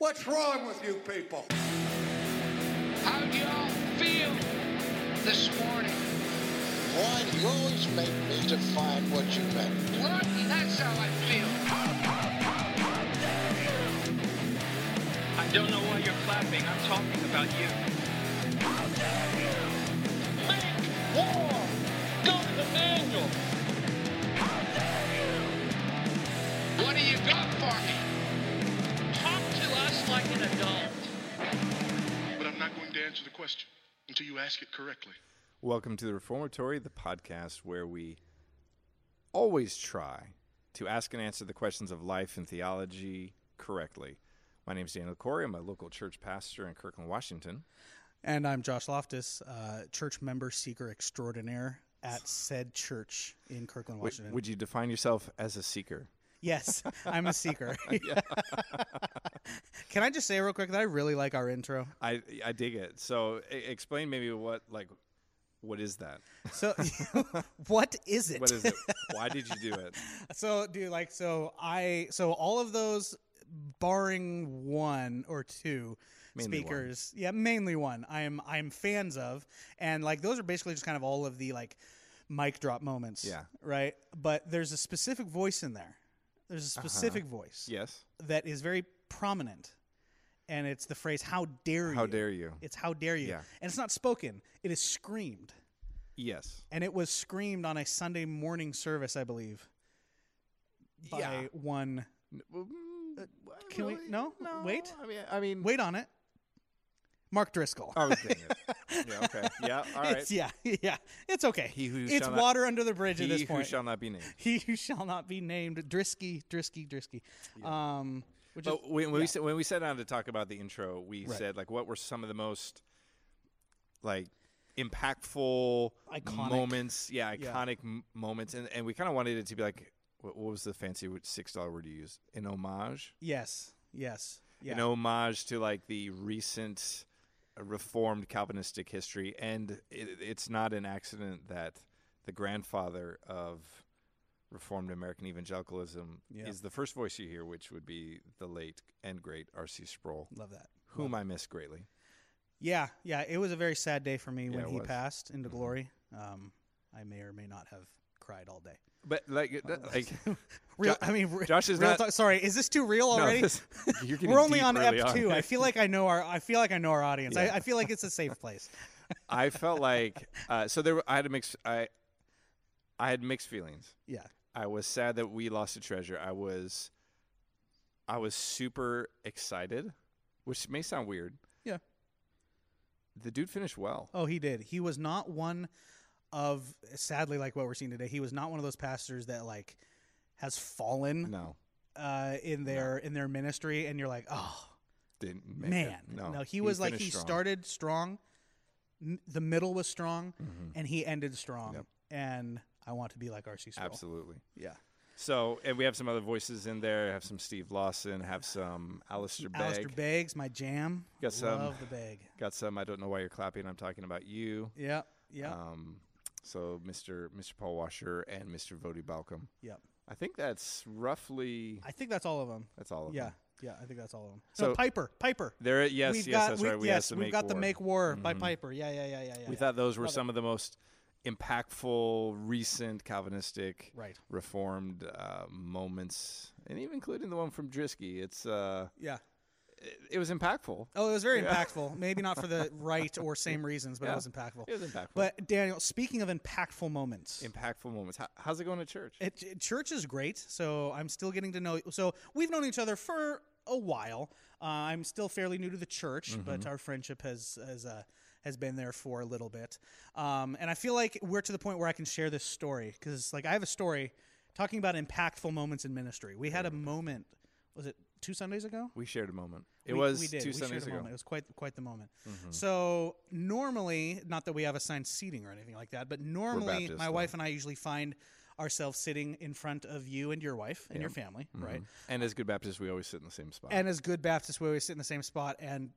What's wrong with you people? How do y'all feel this morning? Why do you always make me define what you meant? Bloody, that's how I feel. I don't know why you're clapping. I'm talking about you. Make war! Go to the manual! What do you got for me? An adult. But I'm not going to answer the question until you ask it correctly. Welcome to the Reformatory, the podcast where we always try to ask and answer the questions of life and theology correctly. My name is Daniel Corey. I'm a local church pastor in Kirkland, Washington. And I'm Josh Loftus, uh, church member seeker extraordinaire at said church in Kirkland, W- Washington. would you define yourself as a seeker? Yes, I'm a seeker. Can I just say real quick that I really like our intro? I I dig it. So explain maybe what like what is that? So, what is it? What is it? Why did you do it? so, dude, like, so I, so all of those, barring one or two Mainly speakers, yeah, mainly one. I'm I'm fans of, and like those are basically just kind of all of the like mic drop moments. Yeah. Right. But there's a specific voice in there. There's a uh-huh. specific voice Yes. that is very prominent, and it's the phrase "How dare you?" How dare you? It's "How dare you?" Yeah. And it's not spoken; it is screamed Yes. and it was screamed on a Sunday morning service, I believe, by Yeah. one. Mm, uh, can we- no? Wait. I mean, I mean, Wait on it, Mark Driscoll. I was thinking. yeah. Okay. Yeah. All right. It's, yeah, yeah, it's okay. He who it's shall not- water under the bridge at this point. He who shall not be named. he who shall not be named, Drisky, Drisky, Drisky. Um, which is, when, when yeah. we said, when we sat down to talk about the intro, we Right. said like what were some of the most like impactful Iconic. moments, yeah, Yeah. iconic m- moments, and and we kind of wanted it to be like what, what was the fancy six dollar word you use? An homage, yes, yes, yeah, an homage to like the recent Reformed Calvinistic history, and it, it's not an accident that the grandfather of Reformed American evangelicalism Yeah. is the first voice you hear, which would be the late and great R.C. Sproul, love that. whom I miss greatly. Yeah, yeah, it was a very sad day for me Yeah, when he was. passed into glory. Um, I may or may not have cried all day. But like, uh, like Real, I mean, re- Josh is real not- talk- sorry, is this too real no, already? this- you're We're only on early F two. I feel like I know our. I feel like I know our audience. Yeah. I, I feel like it's a safe place. I felt like uh, so there. were- I had a mix. I I had mixed feelings. Yeah, I was sad that we lost a treasure. I was I was super excited, which may sound weird. Yeah. The dude finished well. Oh, he did. He was not one of sadly like what we're seeing today. He was not one of those pastors that like has fallen No, uh, in their in their ministry, and you're like, oh didn't make man, it. No, he, was like he strong. started strong, m- the middle was strong, and he ended strong. Mm-hmm. Yep. And I want to be like RC Sproul. Absolutely. Yeah. So, and we have some other voices in there. Have some Steve Lawson. Have some Alistair Begg. Alistair Begg's, my jam. Got some- Love the bag. Got some. I don't know why you're clapping. I'm talking about you. Yeah, yeah, Um, so Mr. Mr. Paul Washer and Mr. Voddie Baucham. yeah. I think that's roughly I think that's all of them. that's all of Yeah, them. yeah. Yeah. I think that's all of them. So- no, Piper, Piper. There, yes, we've yes, got, that's we, right. We yes, we've got the. Make War by Mhm. Piper. Yeah, yeah, yeah, yeah, yeah. We yeah. thought those were Love it. some of the most impactful, recent Calvinistic, Right. Reformed uh, moments, and even including the one from Drisky. It's uh, Yeah. It, was impactful. Oh, it was very impactful. Maybe not for the right or same reasons, but Yeah. it was impactful. It was impactful. But Daniel, speaking of impactful moments, impactful moments. How, how's it going at church? it, it- church is great. So I'm still getting to know. So we've known each other for a while. Uh, I'm still fairly new to the church, but Mm-hmm. our friendship has has uh, has been there for a little bit. Um, and I feel like we're to the point where I can share this story because, like, I have a story talking about impactful moments in ministry. We had a moment. Was it two Sundays ago? we shared a moment. It we, was we did. two we Sundays shared a ago. moment. It was quite quite the moment. So normally, not that we have assigned seating or anything like that, but normally Baptist, my though. wife and I usually find ourselves sitting in front of you and your wife and your family, right? And as good Baptists, we always sit in the same spot. And as good Baptists, we always sit in the same spot and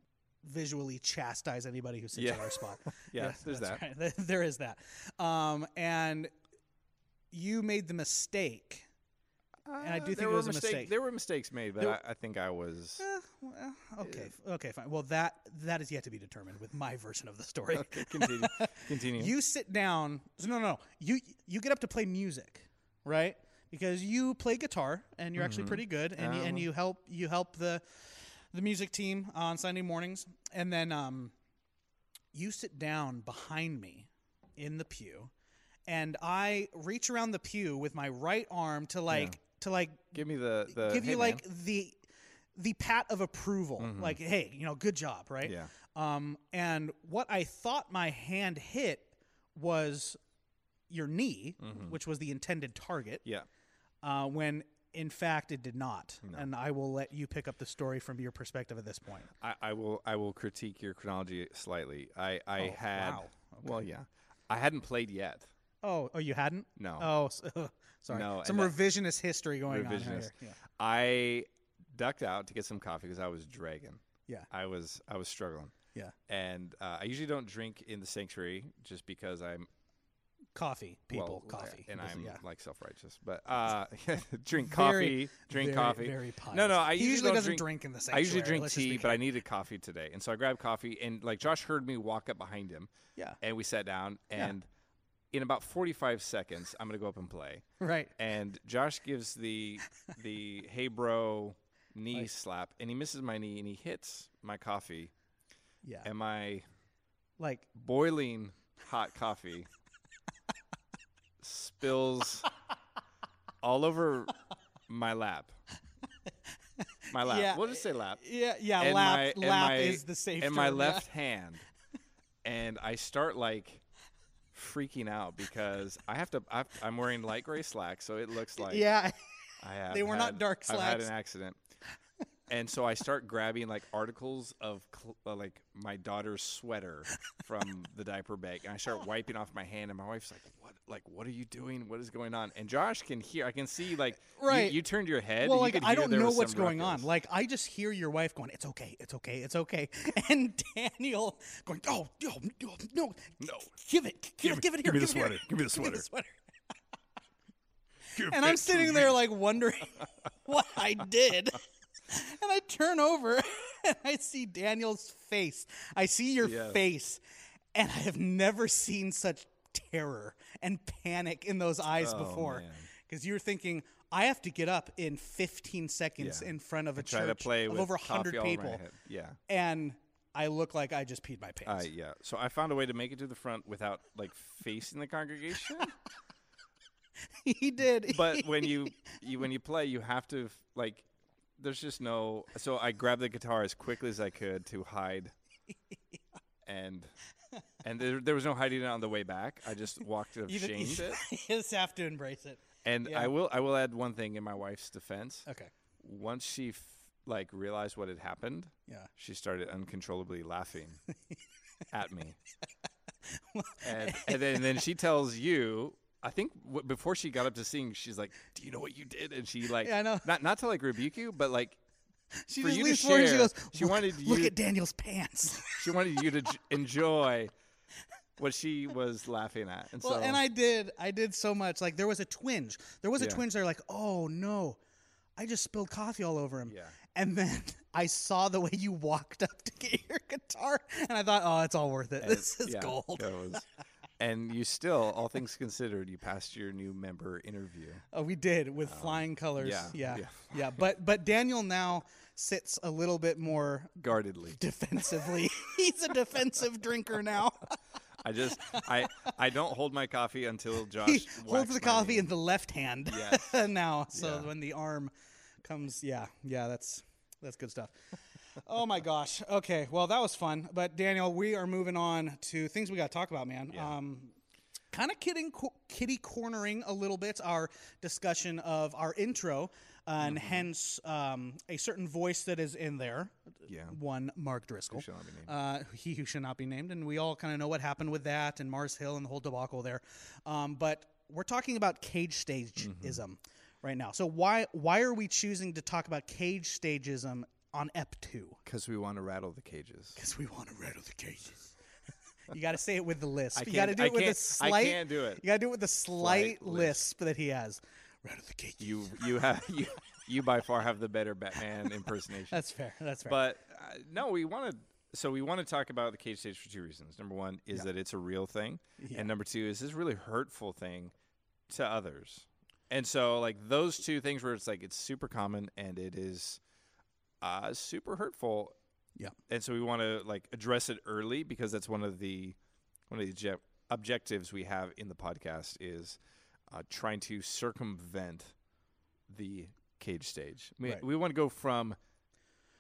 visually chastise anybody who sits Yeah. at our spot. Yeah, there's that. right. There is that. Um, and you made the mistake. And I do Uh, think there it were was a mistake- mistake. There were mistakes made, but I, I think I was. Eh, well, okay, okay, fine. Well, that that is yet to be determined with my version of the story. Okay, continue. continue. You sit down. No, no, no. You you get up to play music, right? Because you play guitar and you're actually pretty good, and you, and you help you help the the music team on Sunday mornings, and then um, you sit down behind me in the pew, and I reach around the pew with my right arm to like to like Give me the the. give hey, you man. like the the pat of approval like hey you know good job right Yeah. um and what i thought my hand hit was your knee which was the intended target Yeah. uh, when in fact it did not and i will let you pick up the story from your perspective at this point I, I will I will critique your chronology slightly. I I Oh, had wow. well yeah I hadn't played yet. oh oh you hadn't No. oh so, sorry No, some revisionist history going on here yeah. I ducked out to get some coffee because I was dragging. Yeah. I was I was struggling. yeah And uh, I usually don't drink in the sanctuary just because I'm coffee people well, coffee and I'm yeah. like self-righteous. But uh, drink Very- coffee, drink very- coffee. very pious. no, no, I He usually, usually don't doesn't drink, drink in the sanctuary. I usually drink let's tea, but I needed coffee today, and so I grabbed coffee. And like Josh heard me walk up behind him, yeah and we sat down. And in about 45 seconds, I'm gonna go up and play. right And Josh gives the the hey bro knee slap, and he misses my knee, and he hits my coffee, yeah and my like boiling hot coffee spills all over my lap. My lap. Yeah. We'll just say lap. Yeah, yeah. And lap, my- lap my- is the safe. And my yeah. left hand. And I start like freaking out because I have to. I've, I'm wearing light gray slacks, so it looks like Yeah, I have. They were not had- dark I've had an accident. And so I start grabbing like articles of cl- uh, like my daughter's sweater from the diaper bag, and I start wiping off my hand. And my wife's like, "What? Like, what are you doing? What is going on?" And Josh can hear. I can see like Right. You, turned your head. well, you like I don't know what's going on. Like I just hear your wife going, "It's okay, it's okay, it's okay," and Daniel going, "Oh, no, no, no, No. give it, give, it, give it here, give me the sweater, give me the Give me the sweater." sweater." and I'm sitting there like wondering what I did. And I turn over and I see Daniel's face. I see your Yeah. face. And I have never seen such terror and panic in those eyes Oh, before. Because you're thinking, I have to get up in 15 seconds Yeah. in front of a church to play of over 100 all over my people. Yeah. And I look like I just peed my Uh, pants. yeah. So I found a way to make it to the front without like facing the congregation. he did. but when you, you when you play, you have to like. There's just no. So I grabbed the guitar as quickly as I could to hide, and and there, there was no hiding it on the way back. I just walked you, ju- shamed it. you just have to embrace it. And yeah. I will I will add one thing in my wife's defense. Okay. Once she f- like realized what had happened, Yeah. she started uncontrollably laughing at me. and, and then and then she tells you. I think w- before she got up to sing, she's like, "Do you know what you did?" And she like, Yeah, I know. not not to like rebuke you, but like She For just you to forward and she share, goes, she look, wanted look at Daniel's pants. she wanted you to j- enjoy what she was laughing at. And Well, so and I did. I did so much. Like there was a twinge. There was a Yeah. twinge there. Like, oh no, I just spilled coffee all over him. Yeah. And then I saw the way you walked up to get your guitar, and I thought, oh, it's all worth it. This is yeah, gold. that was- and you still, all things considered, you passed your new member interview. Oh, we did with um, flying colors. yeah, yeah, yeah. yeah. But but Daniel now sits a little bit more Guardedly. defensively. He's a defensive drinker now. I just I I don't hold my coffee until Josh he holds the coffee in the left hand Yes. now. So Yeah. when the arm comes, yeah, yeah, that's that's good stuff. Oh my gosh. Okay, well that was fun. But Daniel, we are moving on to things we got to talk about, man. Um, kind of kidding, kitty cornering a little bit our discussion of our intro, and Mm-hmm. hence um, a certain voice that is in there. Yeah. One Mark Driscoll. shall not be named. Uh, he who should not be named, and we all kind of know what happened with that and Mars Hill and the whole debacle there. Um, but we're talking about cage stageism Mm-hmm. right now. So why why are we choosing to talk about cage stageism on Ep two? Because we want to rattle the cages. Because we want to rattle the cages. you got to say it with the lisp. You got to do it with a can't- I slight. can't do it. You got to do it with the slight, Slight lisp. that he has. Rattle the cages. You you have you you by far have the better Batman impersonation. That's fair. That's fair. But uh, no, we want to. So we want to talk about the cage stage for two reasons. Number one is that it's a real thing, and number two is this really hurtful thing to others. And so, like those two things, where it's like it's super common and it is uh, super hurtful. Yeah. And so we want to like address it early because that's one of the one of the obje- objectives we have in the podcast is uh, trying to circumvent the cage stage. We, Right. we want to go from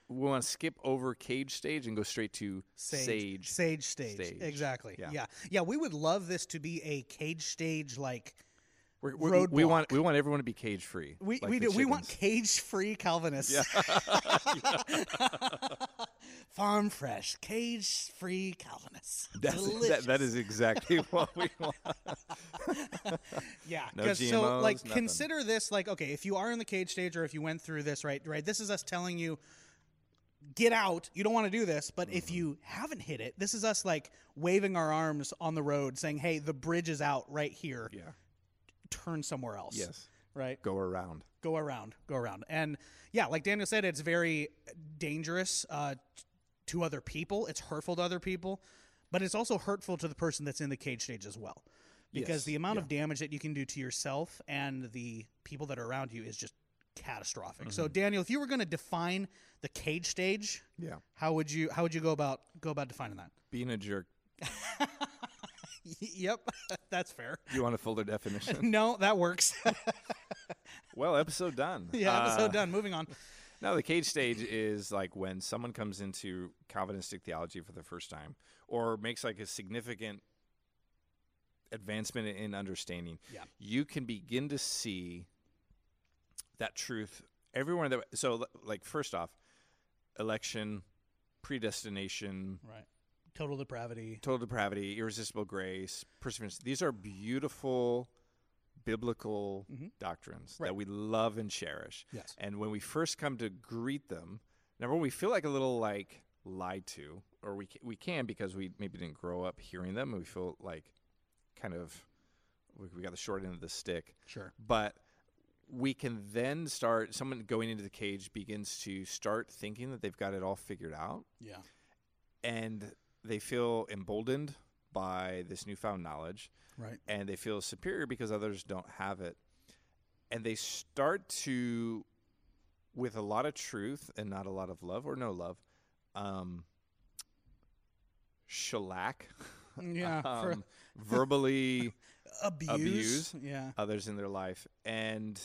we want to skip over cage stage and go straight to sage. sage stage. stage. Exactly. Yeah. yeah. Yeah. We would love this to be a cage stage like We're, we're, we want we want everyone to be cage free. We like we do. We want cage free Calvinists. Farm fresh, cage free Calvinists. That's, that, that is exactly what we want. yeah. no 'cause so like nothing. consider this like okay, if you are in the cage stage or if you went through this right, right. This is us telling you get out. You don't want to do this, but if Mm-hmm. you haven't hit it, this is us like waving our arms on the road, saying, "Hey, the bridge is out right here. Yeah. Turn somewhere else." Yes. Right. Go around. go around, go around. And yeah, like Daniel said, it's very dangerous uh, to other people. It's hurtful to other people, but it's also hurtful to the person that's in the cage stage as well. Because Yes, the amount of damage that you can do to yourself and the people that are around you is just catastrophic. Mm-hmm. So Daniel, if you were going to define the cage stage, Yeah. how would you how would you go about go about defining that? Being a jerk. yep, that's fair. You want a fuller definition? No, that works. well, episode done. yeah, episode Uh, done. Moving on. Now, the cage stage is like when someone comes into Calvinistic theology for the first time or makes like a significant advancement in understanding. Yeah. You can begin to see that truth everywhere that so like first off, election, predestination, Right. Total depravity. total depravity, irresistible grace, perseverance. These are beautiful biblical mm-hmm. doctrines Right. that we love and cherish. Yes. And when we first come to greet them, number one, we feel like a little like lied to, or we we can because we maybe didn't grow up hearing them, and we feel like kind of we, we got the short end of the stick. Sure. But we can then start. Someone going into the cage begins to start thinking that they've got it all figured out Yeah. and they feel emboldened by this newfound knowledge Right. and they feel superior because others don't have it and they start to with a lot of truth and not a lot of love or no love um shellac Yeah. um, verbally abuse. abuse. Yeah. others in their life and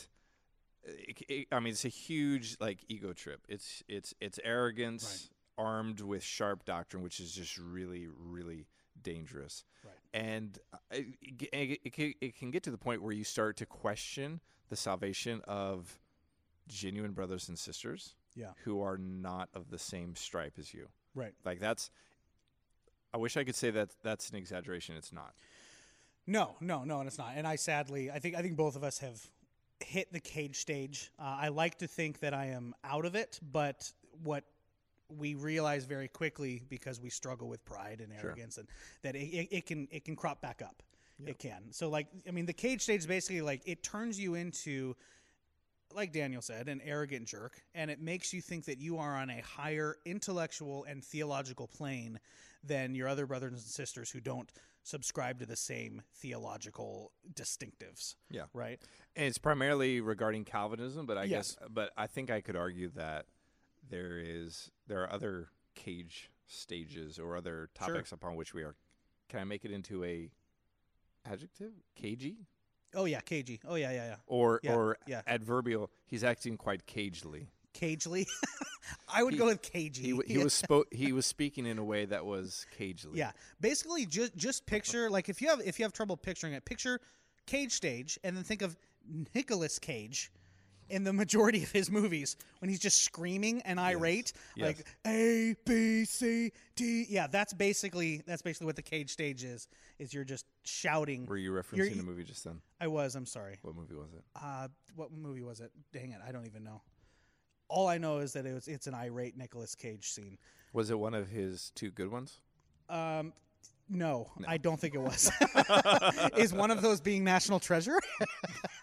it, it- I mean it's a huge like ego trip. It's it's it's arrogance armed with sharp doctrine, which is just really really dangerous. Right. And uh, it, it, it, it can- it can get to the point where you start to question the salvation of genuine brothers and sisters Yeah. who are not of the same stripe as you. Right. Like that's. I wish I could say that that's an exaggeration. It's not. No, no, no, and it's not. And I sadly, I think, I think both of us have hit the cage stage. Uh, I like to think that I am out of it, but what we realize very quickly because we struggle with pride and arrogance, and that it, it, it can it can crop back up. It can. So like, I mean, the cage stage is basically like it turns you into like Daniel said, an arrogant jerk, and it makes you think that you are on a higher intellectual and theological plane than your other brothers and sisters who don't subscribe to the same theological distinctives. Yeah. Right? And it's primarily regarding Calvinism, but I Yes. guess, but I think I could argue that there is there are other cage stages or other topics upon which we are. Can I make it into a adjective? Cagey Oh yeah, cagey. Oh yeah, yeah, yeah. or Yeah, or yeah. adverbial? He's acting quite cagely. Cagely. I would He- go with cagey. He he was spo- he was speaking in a way that was cagely. Yeah, basically, just just picture like if you have if you have trouble picturing it, picture Cage stage, and then think of Nicolas Cage in the majority of his movies when he's just screaming and irate, Yes. like A B C D. Yeah, that's basically that's basically what the Cage stage is. Is you're just shouting. Were you referencing You're- the movie just then? I was. I'm sorry. What movie was it? Uh, what movie was it? Dang it, I don't even know. All I know is that it was it's an irate Nicolas Cage scene. Was it one of his two good ones? Um, no, I don't think it was. Is one of those being National Treasure?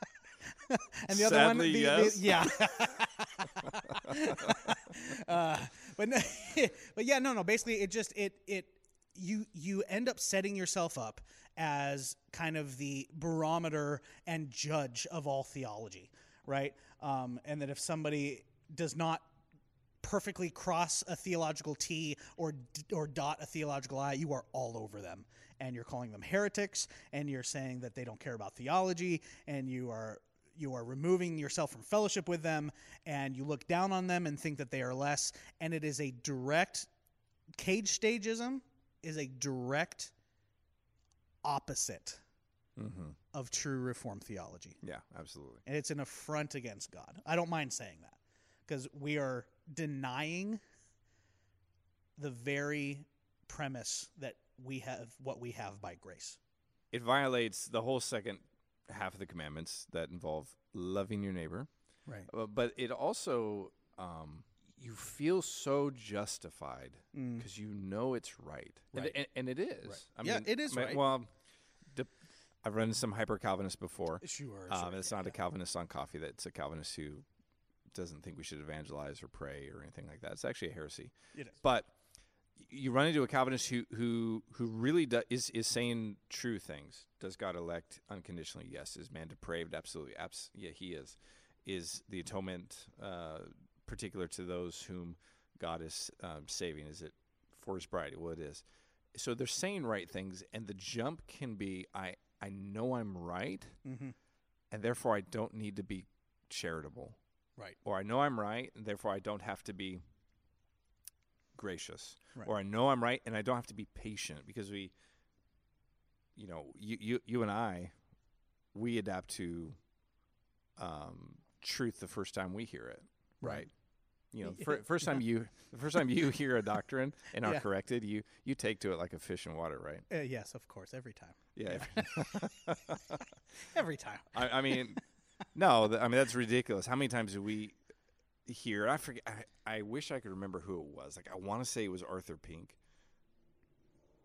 and the other one, Sadly, the, yes. the, yeah. uh, but no, but yeah, no, no. Basically, it just it it you you end up setting yourself up as kind of the barometer and judge of all theology, right? Um, and that if somebody does not perfectly cross a theological T or or dot a theological I, you are all over them, and you're calling them heretics, and you're saying that they don't care about theology, and you are you are removing yourself from fellowship with them, and you look down on them and think that they are less, and it is a direct cage stagism is a direct opposite Mm-hmm. of true reform theology Yeah, absolutely. and it's an affront against God. I don't mind saying that because we are denying the very premise that we have what we have by grace. It violates the whole second half of the commandments that involve loving your neighbor. Right. Uh, But it also, um, you feel so justified because you know it's right. And- Mm. Right. And, and it is. I Yeah, mean, it is ma- right. Well, de- I've run into some hyper Calvinists before. Sure. Um, it's not a Calvinist on coffee. That's a Calvinist who doesn't think we should evangelize or pray or anything like that. It's actually a heresy. It is. But you run into a Calvinist who who who really do, is is saying true things. Does God elect unconditionally? Yes. Is man depraved? Absolutely. Abs- yeah, he is. Is the atonement uh, particular to those whom God is um, saving? Is it for His bride? Well, it is. So they're saying right things, and the jump can be I I know I'm right, Mm-hmm. and therefore I don't need to be charitable Right. or I know I'm right, and therefore I don't have to be gracious, Right. or I know I'm right, and I don't have to be patient because we, you know, you you, you and I, we adapt to um, truth the first time we hear it, right? Right. You know, fir- first time you the first time you hear a doctrine and are Yeah. corrected, you you take to it like a fish in water, right? Uh, yes, of course, every time. Yeah. Every time. I, I mean, no, th- I mean that's ridiculous. How many times do we hear? I forget. I, I wish I could remember who it was. Like I want to say it was Arthur Pink,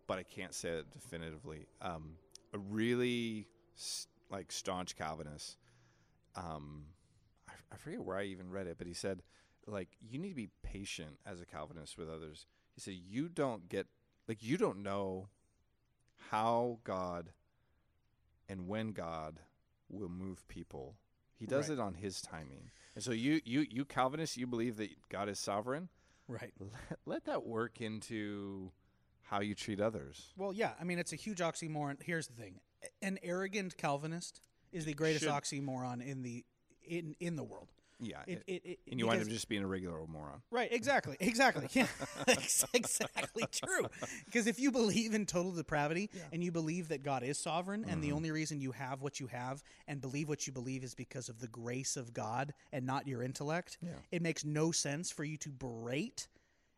but I can't say it definitively. Um, a really s- like staunch Calvinist. Um, I, I forget where I even read it, but he said, like, you need to be patient as a Calvinist with others. He said, you don't get like you don't know how God and when God will move people. He does Right. it on his timing. And so you you you Calvinists, you believe that God is sovereign. Right. Let, let that work into how you treat others. Well, yeah. I mean, it's a huge oxymoron. Here's the thing: an arrogant Calvinist is the greatest Should- oxymoron in the in in the world. Yeah. It, it, it, and you wind up just being a regular old moron. Right, exactly, exactly. Yeah, exactly true. Because if you believe in total depravity and you believe that God is sovereign, and Mm-hmm. the only reason you have what you have and believe what you believe is because of the grace of God and not your intellect, it makes no sense for you to berate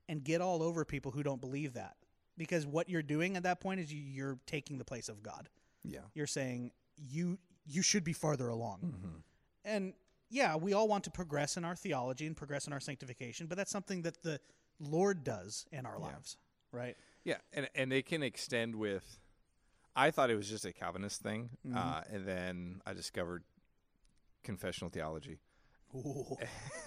and get all over people who don't believe that. Because what you're doing at that point is you, you're taking the place of God. Yeah. You're saying you you should be farther along. Mm-hmm. And yeah, we all want to progress in our theology and progress in our sanctification, but that's something that the Lord does in our lives, right? Yeah, and and it can extend with. I thought it was just a Calvinist thing, uh, and then I discovered confessional theology, Ooh.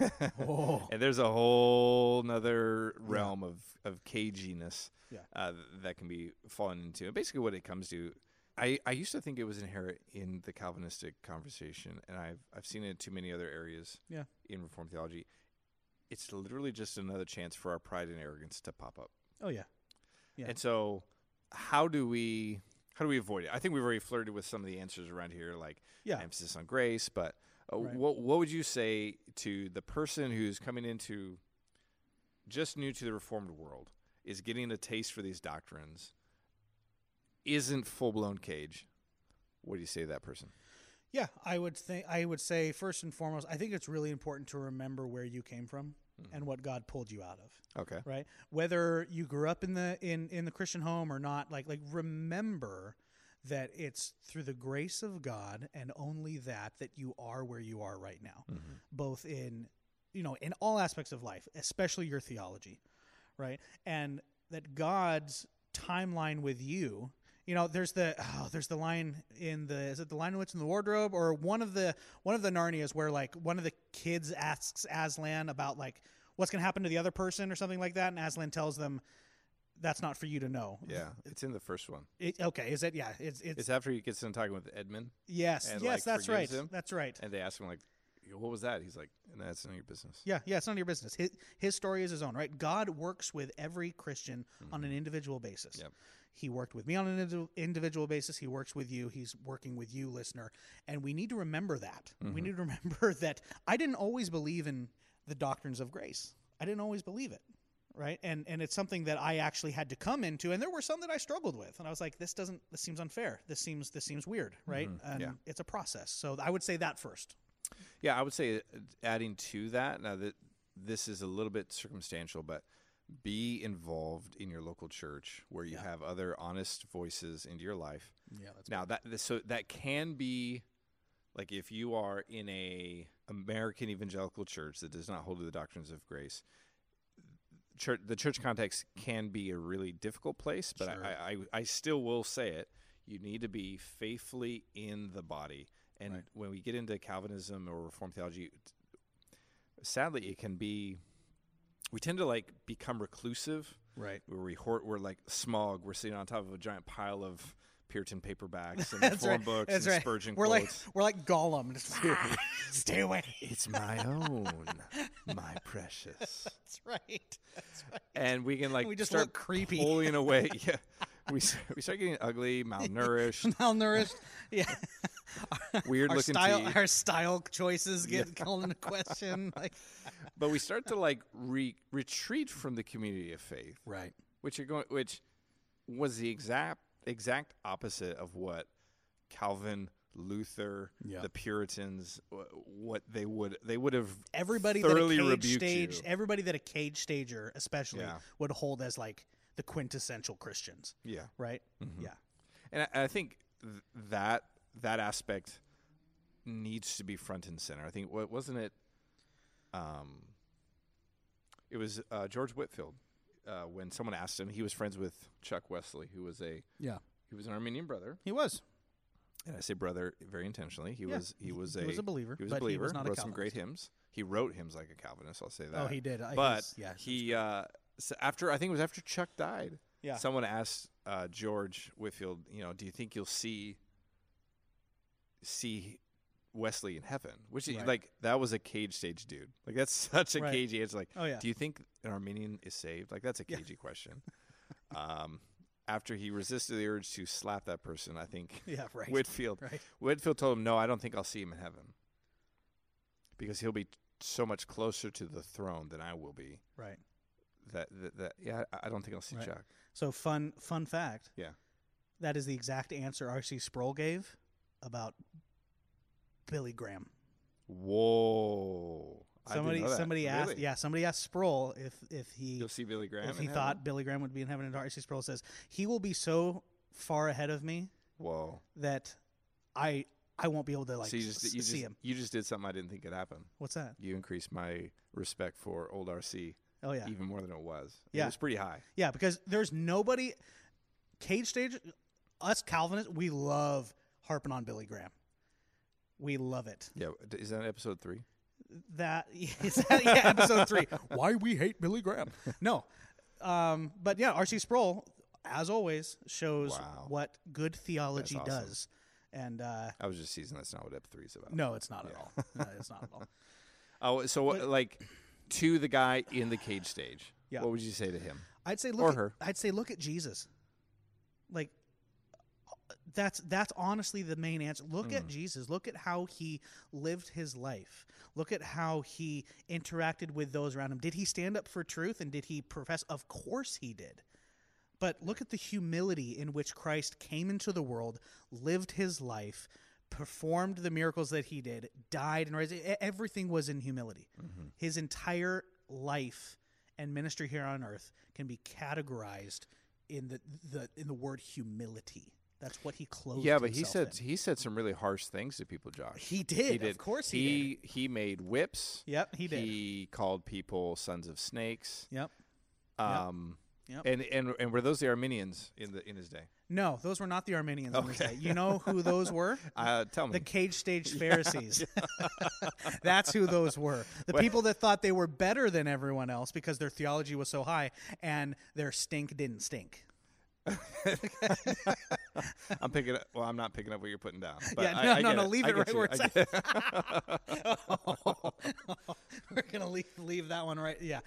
and there's a whole nother realm of of caginess Yeah. uh, that can be fallen into. And basically, what it comes to, I I used to think it was inherent in the Calvinistic conversation, and I've I've seen it in too many other areas Yeah. in Reformed theology. it's literally just another chance for our pride and arrogance to pop up. Oh yeah. Yeah. And so, how do we how do we avoid it? I think we've already flirted with some of the answers around here, like Yeah. emphasis on grace. But uh, Right. what what would you say to the person who's coming into just new to the Reformed world, is getting a taste for these doctrines, isn't full blown cage? What do you say to that person? Yeah, I would think I would say first and foremost, I think it's really important to remember where you came from mm-hmm. and what God pulled you out of. Okay. Right? Whether you grew up in the in in the Christian home or not, like like remember that it's through the grace of God and only that that you are where you are right now. Mm-hmm. Both in you know, in all aspects of life, especially your theology, right? And that God's timeline with you you know, there's the oh, there's the line in the is it the line what's in the wardrobe or one of the one of the Narnias where like one of the kids asks Aslan about like what's gonna happen to the other person or something like that, and Aslan tells them that's not for you to know. Yeah, it's in the first one. It, okay, is it? Yeah, it's it's, It's after he gets done talking with Edmund, yes, yes, like, that's right, him. that's right. and they ask him like, "What was that?" He's like, "That's none of your business." Yeah, yeah, it's none of your business. His, his story is his own, right? God works with every Christian on an mm-hmm. individual basis. Yep. He worked with me on an indi- individual basis. He works with you. He's working with you, listener. And we need to remember that. We mm-hmm. need to remember that I didn't always believe in the doctrines of grace. I didn't always believe it. Right. And and it's something that I actually had to come into. And there were some that I struggled with. And I was like, this doesn't this seems unfair. This seems this seems weird. Right. Mm-hmm. And Yeah. it's a process. So I would say that first. Yeah, I would say uh, adding to that now that this is a little bit circumstantial, but be involved in your local church where you have other honest voices into your life. Yeah, that's now that so that can be like if you are in a American evangelical church that does not hold to the doctrines of grace. Church, the church context can be a really difficult place, but Sure. I, I, I still will say it. You need to be faithfully in the body. And when we get into Calvinism or Reformed theology, sadly, it can be. We tend to like become reclusive, Right. Where we hoard, we're like Smaug. We're sitting on top of a giant pile of Puritan paperbacks and That's reform right. books That's and right. Spurgeon we're quotes. like we're like Gollum. "Ah, stay away. it's my own, my precious. That's right. That's right. and we can like We just start creepy. pulling away. Yeah, we we start getting ugly, malnourished, Malnourished. Yeah. weird Our looking style teeth. our style choices get called into question. Like But we start to like re- retreat from the community of faith, Right. which are going, which was the exact exact opposite of what Calvin, Luther, Yeah. the Puritans, what they would they would have Everybody that a cage rebuked stage you. everybody that a cage stager especially Yeah. would hold as like the quintessential Christians. yeah. Right? Yeah. And I, I think th- that that aspect needs to be front and center. I think what wasn't it? Um, it was uh, George Whitefield uh, when someone asked him. He was friends with Chuck Wesley, who was a Yeah. he was an Arminian brother, He was. and I say brother very intentionally. He Yeah. was he was He a was a believer, He was but a he believer. was not a wrote some great hymns. He wrote hymns like a Calvinist. I'll say that. Oh, he did. I- But he's- yeah, he uh, so after I think it was after Chuck died. Yeah. Someone asked uh, George Whitefield, you know, do you think you'll see see Wesley in heaven? Which is Right. like that was a cage stage dude. Like that's such a Right. cagey answer. Like, Oh, yeah. do you think an Arminian is saved? Like that's a cagey question. um, after he resisted the urge to slap that person, I think Yeah, right. Whitefield Right. Whitefield told him, "No, I don't think I'll see him in heaven because he'll be so much closer to the throne than I will be." Right. That that, that yeah, I I don't think I'll see Right. Chuck. So fun fun fact. Yeah. That is the exact answer R.C. Sproul gave about Billy Graham. Whoa! Somebody somebody asked Really? yeah, somebody asked Sproul if if he You'll see Billy Graham. if he heaven? thought Billy Graham would be in heaven and R.C. Sproul says he will be so far ahead of me Whoa! that I I won't be able to like so you just you see just him. you just did something I didn't think could happen. What's that? You increased my respect for old RC Oh yeah. even more than it was. Yeah. it was pretty high. Yeah, because there's nobody cage stage us Calvinists, we love harping on Billy Graham. We love it. Yeah, is that episode three? That is that, yeah, episode three. Why we hate Billy Graham? No, um, but yeah, R.C. Sproul, as always, shows Wow. what good theology awesome. does. And uh, I was just teasing. That's not what ep three is about. no, it's not at all. No, it's not at all. Oh, so what, like to the guy in the cage stage, Yeah. what would you say to him? I'd say look Or at, her. I'd say look at Jesus. Like that's that's honestly the main answer. Look Mm. at Jesus. Look at how he lived his life. Look at how he interacted with those around him. Did he stand up for truth and did he profess? Of course he did. But look at the humility in which Christ came into the world, lived his life, performed the miracles that he did, died and raised. Everything was in humility. Mm-hmm. His entire life and ministry here on earth can be categorized in the, the in the word humility. That's what he closed. Yeah, but he said in. he said some really harsh things to people, Josh. He did, He did. of course he he he made whips. Yep, he did. He called people sons of snakes. Yep. Um, Yep. And and and were those the Arminians in the in his day? No, those were not the Arminians. Okay. day. You know who those were? Uh, tell me. The cage stage Pharisees. That's who those were. The people that thought they were better than everyone else because their theology was so high and their stink didn't stink. I'm picking up. Well, I'm not picking up what you're putting down. But yeah, I, no, I no, get no, it. leave I it right you. where I it's at. We're gonna leave leave that one right. Yeah,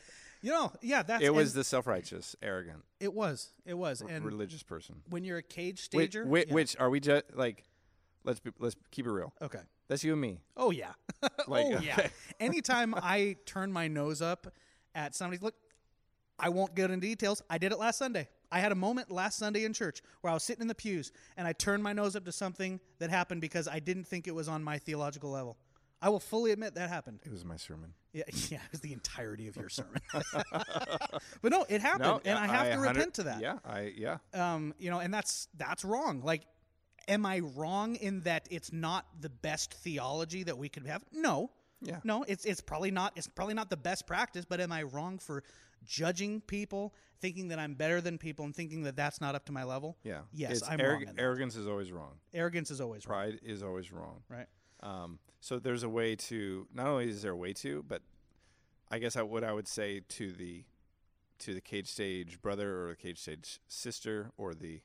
you know, yeah, that's it was and the self-righteous, arrogant, it was it was r- and religious person. when you're a cage Which, stager, which, yeah. which are we just like? Let's be, let's keep it real. okay. That's you and me. Oh yeah. Like, oh yeah. okay. Anytime I turn my nose up at somebody's look, I won't get into details. I did it last Sunday. I had a moment last Sunday in church where I was sitting in the pews and I turned my nose up to something that happened because I didn't think it was on my theological level. I will fully admit that happened. It was my sermon. Yeah, yeah, it was the entirety of your sermon. but no, it happened, No, and I have to repent to that Yeah, I yeah. um, you know, and that's that's wrong. Like, am I wrong in that it's not the best theology that we could have? No. Yeah. No, it's it's probably not it's probably not the best practice, but am I wrong for judging people, thinking that I'm better than people and thinking that that's not up to my level? Yeah. Yes, It's I'm arrog- wrong. Arrogance is always wrong. Arrogance is always wrong, Pride is always wrong. right? Um, so there's a way to not only is there a way to, but I guess I, what I would say to the to the cage stage brother or the cage stage sister or the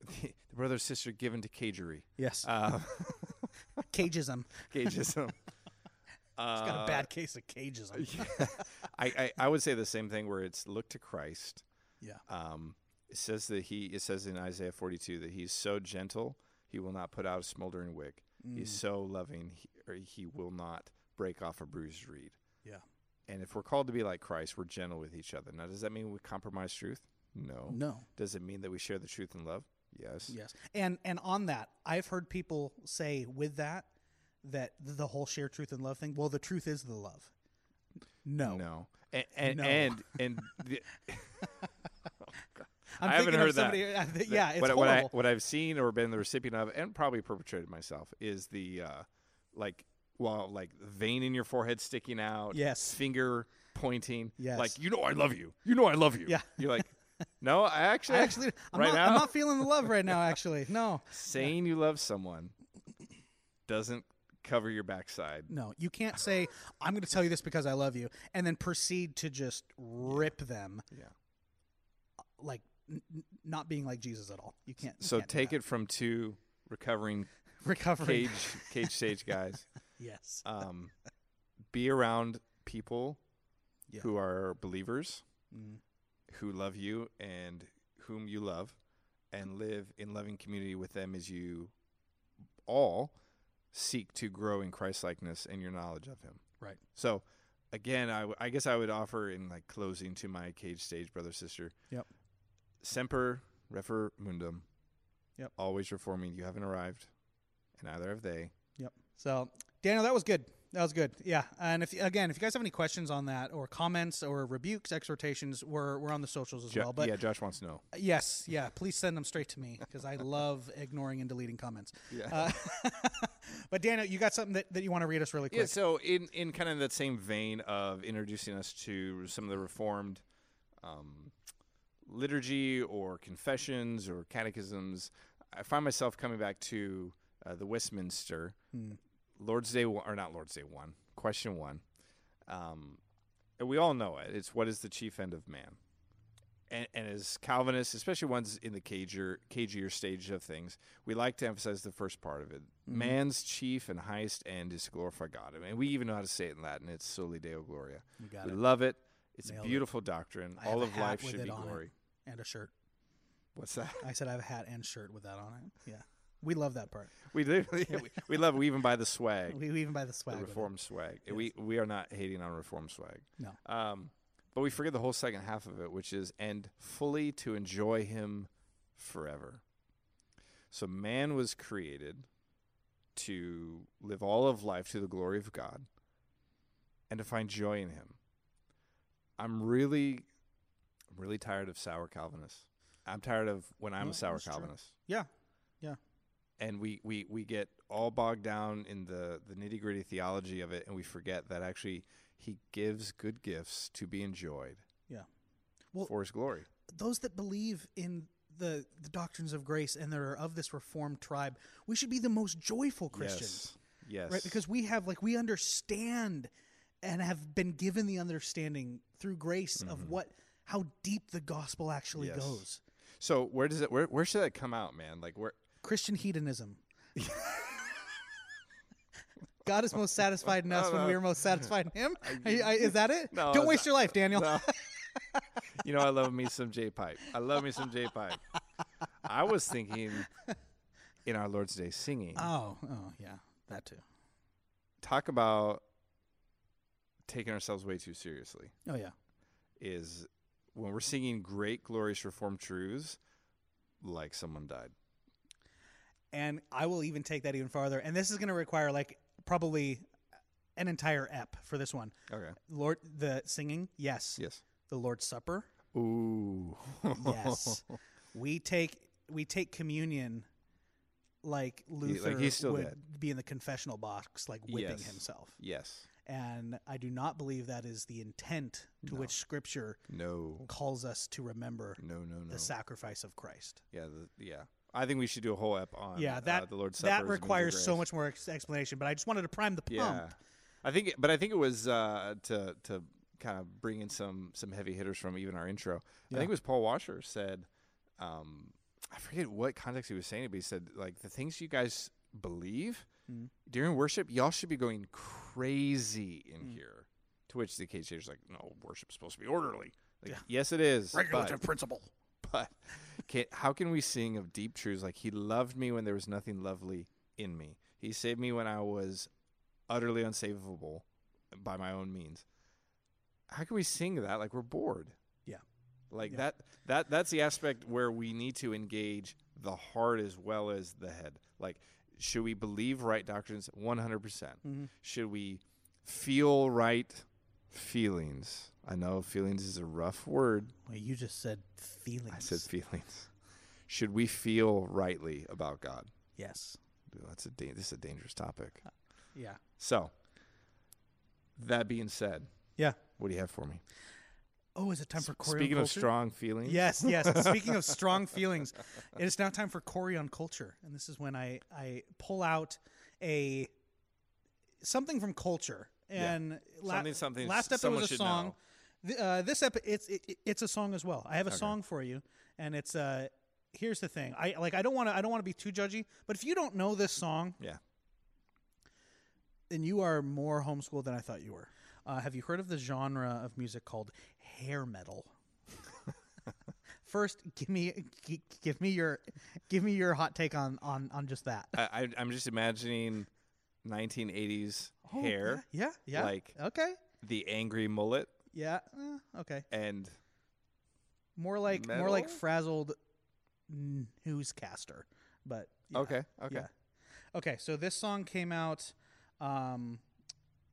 the, the brother sister given to cagery. Yes. Uh, cageism. cageism. It's got a Uh, bad case of cageism. I, I I would say the same thing where it's look to Christ. yeah. Um, it says that he it says in Isaiah 42 that he's so gentle he will not put out a smoldering wick. He's Mm. so loving he, or he will not break off a bruised reed. Yeah. And if we're called to be like Christ, we're gentle with each other. Now, does that mean we compromise truth? No. No. Does it mean that we share the truth in love? Yes. Yes. And and on that, I've heard people say with that that the whole share truth and love thing, well the truth is the love. No. No. And and No. and, and the, I'm I haven't heard of somebody, uh, that. yeah, it's what, what I horrible. what I've seen or been the recipient of, and probably perpetrated myself, is the uh, like well, like vein in your forehead sticking out. Yes. Finger pointing. Yes. Like you know I love you. You know I love you. Yeah. You're like, no, I actually, I actually I'm, right not, now, I'm not feeling the love right now actually. No. saying you love someone doesn't cover your backside. No, you can't say I'm going to tell you this because I love you and then proceed to just rip them Yeah. like n- not being like Jesus at all. You can't. you So can't take it from two recovering recovery. cage cage stage guys. Yes. um, be around people Yeah. who are believers, Mm. who love you and whom you love, and live in loving community with them as you all seek to grow in Christlikeness and your knowledge of Him. Right. So, again, I, w- I guess I would offer in like closing to my cage stage brother sister. Yep. Semper reformanda. Yep. Always reforming. You haven't arrived, and neither have they. Yep. So, Daniel, that was good. That was good. Yeah. And if again, if you guys have any questions on that or comments or rebukes, exhortations, we're we're on the socials as Jo- well. But yeah, Josh wants to know. yes, yeah, please send them straight to me because I love ignoring and deleting comments. Yeah. Uh, but Daniel, you got something that, that you want to read us really quick? Yeah, so in, in kind of that same vein of introducing us to some of the Reformed um, liturgy or confessions or catechisms, I find myself coming back to uh, the Westminster Lord's Day one, or not Lord's Day one. Question one. Um, and we all know it. It's what is the chief end of man? and, and as Calvinists, especially ones in the cagier, cagier stage of things, we like to emphasize the first part of it. Mm-hmm. Man's chief and highest end is to glorify God. I mean, we even know how to say it in Latin. It's soli Deo Gloria. We it. love it. It's Nailed a it. beautiful doctrine. I All of life should be glory. and a shirt. What's that? I said I have a hat and shirt with that on it. Yeah, we love that part. We literally, we, we love it. We even buy the swag. We, we even buy the swag. the reform swag. We we are not hating on reform swag. No. Um, but we forget the whole second half of it, which is and fully to enjoy Him forever. So man was created to live all of life to the glory of God and to find joy in Him. I'm really, I'm really tired of sour Calvinists. I'm tired of when I'm No, a sour that's true. Calvinist Yeah, yeah. and we, we, we get all bogged down in the, the nitty gritty theology of it, and we forget that actually he gives good gifts to be enjoyed Yeah. Well, for his glory. those that believe in the the doctrines of grace and that are of this reformed tribe, we should be the most joyful Christians, Yes. Yes. right? Because we have like we understand and have been given the understanding through grace of what how deep the gospel actually Mm-hmm. Yes. goes. so where does it where where should that come out, man? Like where Christian hedonism. God is most satisfied in us when we are most satisfied in Him. I- is that it? No, Don't waste not- your life, Daniel. No. you know I love me some J pipe. I love me some J pipe. I was thinking in our Lord's Day singing. Oh, oh yeah, that too. talk about taking ourselves way too seriously. Oh yeah, is when we're singing great, glorious Reformed truths, like someone died. and I will even take that even farther. And this is going to require like probably an entire ep for this one. Okay. Lord, the singing, yes. Yes. The Lord's Supper, Ooh. yes. we take we take communion like Luther he's still would dead. be in the confessional box, like whipping Yes. himself. yes. And I do not believe that is the intent to which Scripture No. calls us to remember No. No. No. the sacrifice of Christ. yeah. The, yeah. I think we should do a whole ep on yeah, uh, that the Lord's Supper. that as a means of requires so much more ex- explanation. But I just wanted to prime the pump. Yeah. I think, it- but I think it was uh, to to kind of bring in some some heavy hitters from even our intro. I think it was Paul Washer said, um, I forget what context he was saying it, but he said like the things you guys believe Mm-hmm. during worship, y'all should be going crazy in Mm. here. To which the KJ's like, no, worship's supposed to be orderly. Like, yes, it is. Regulative but, principle. but can, how can we sing of deep truths like He loved me when there was nothing lovely in me? He saved me when I was utterly unsavable by my own means. How can we sing that like we're bored? Yeah. Like Yeah. that that that's the aspect where we need to engage the heart as well as the head. Like should we believe right doctrines 100%? percent Mm-hmm. Should we feel right feelings? I know feelings is a rough word. Well, you just said feelings. I said feelings. Should we feel rightly about God? yes. Dude, that's a da- this is a dangerous topic. Yeah. So, that being said, Yeah. what do you have for me? Oh, is it time for Corey on Speaking of culture? strong feelings, Yes, yes. Speaking of strong feelings, it is now time for Corey on culture, and this is when I I pull out a something from culture. And la- Something- something last episode was a song. Uh, this episode it's it, it- it's a song as well. I have a song for you, and it's uh. Here's the thing. I like. I don't want to. I don't want to be too judgy. But if you don't know this song, yeah, then you are more homeschooled than I thought you were. Uh, have you heard of the genre of music called hair metal? First, give me give me your give me your hot take on on on just that. I, I, I'm just imagining 1980s Oh, hair, yeah, yeah, yeah. like- okay, the angry mullet, yeah, uh, okay. and More like more like Metal? frazzled newscaster, but yeah, okay, okay, yeah. Okay, so this song came out um,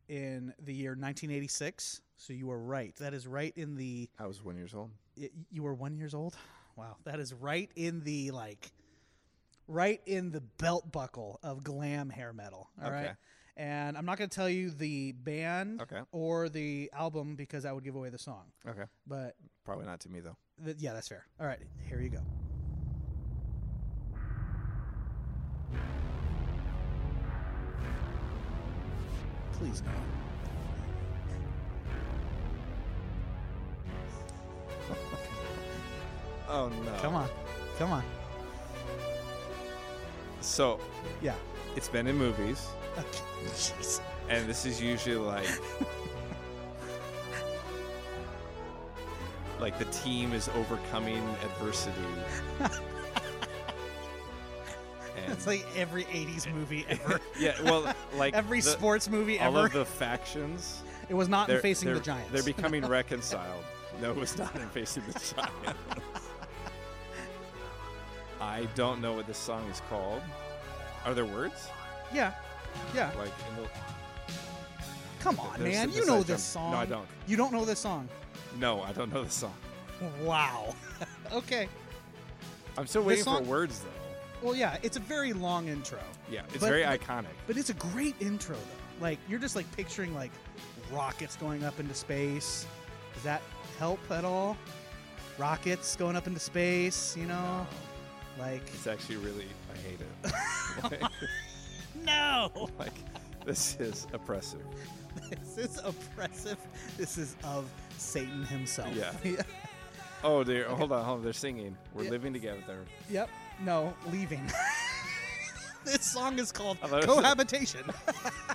in the year 1986. So you were right. That is right in the I was one years old. y- you were one years old. Wow, that is right in the like, right in the belt buckle of glam hair metal. All right, Okay. and I'm not going to tell you the band Okay. or the album because that would give away the song. Okay, But probably not to me though. th- yeah, that's fair. All right, here you go. Please no. Oh no. Come on. Come on. So Yeah. it's been in movies, and this is usually like. like the team is overcoming adversity. It's like every 80s movie ever. yeah, well, like every the- sports movie all ever. of the factions. it was not in Facing the Giants. They're becoming reconciled. No, it was not in Facing the Giants. I don't know what this song is called. Are there words? yeah. Yeah. Like in the, Come on, man. You know this song. No, I don't. You don't know this song. No, I don't know the song. Wow. okay. I'm still waiting song- for words though. Well, yeah, it's a very long intro. Yeah, it's But- very iconic. But it's a great intro though. Like you're just like picturing like rockets going up into space. Does that help at all? Rockets going up into space, you know? Like It's actually really I hate it. like, no. like, this is oppressive. This is oppressive. This is of Satan himself. Yeah. Oh, dear. Hold on, hold on. They're singing. We're Yeah. living together. yep. No, leaving. this song is called I thought it was- Cohabitation.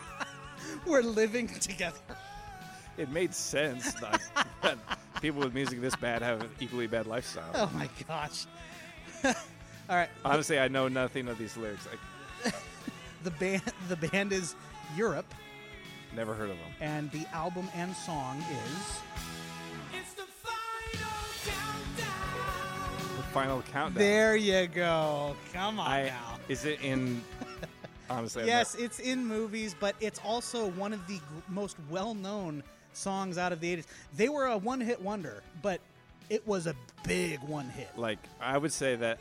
We're living together. It made sense that, that people with music this bad have an equally bad lifestyle. Oh my gosh. All right. Honestly, I know nothing of these lyrics. I The band the band is Europe never heard of them. and the album and song is final countdown. There you go. Come on I now. is it in? Honestly, Yes, never- it's in movies, but it's also one of the most well-known songs out of the 80s. They were a one-hit wonder, but it was a big one hit. like I would say that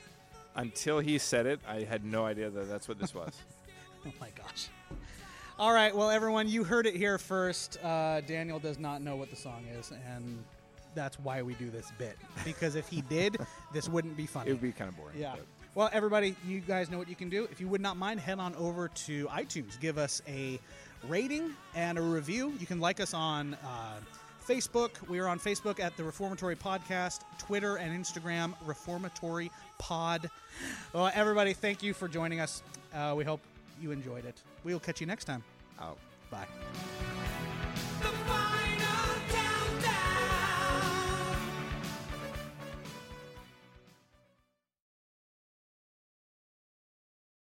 until he said it, I had no idea that that's what this was. Oh my gosh. All right, well, everyone, you heard it here first. Uh, Daniel does not know what the song is, and that's why we do this bit. Because if he did, this wouldn't be funny. it would be kind of boring. Yeah. but- Well, everybody, you guys know what you can do. If you would not mind, head on over to iTunes. Give us a rating and a review. You can like us on uh, Facebook. We are on Facebook at the Reformatory Podcast, Twitter and Instagram, Reformatory Pod. Well, everybody, thank you for joining us. Uh, we hope you enjoyed it. We'll catch you next time. Out. Bye.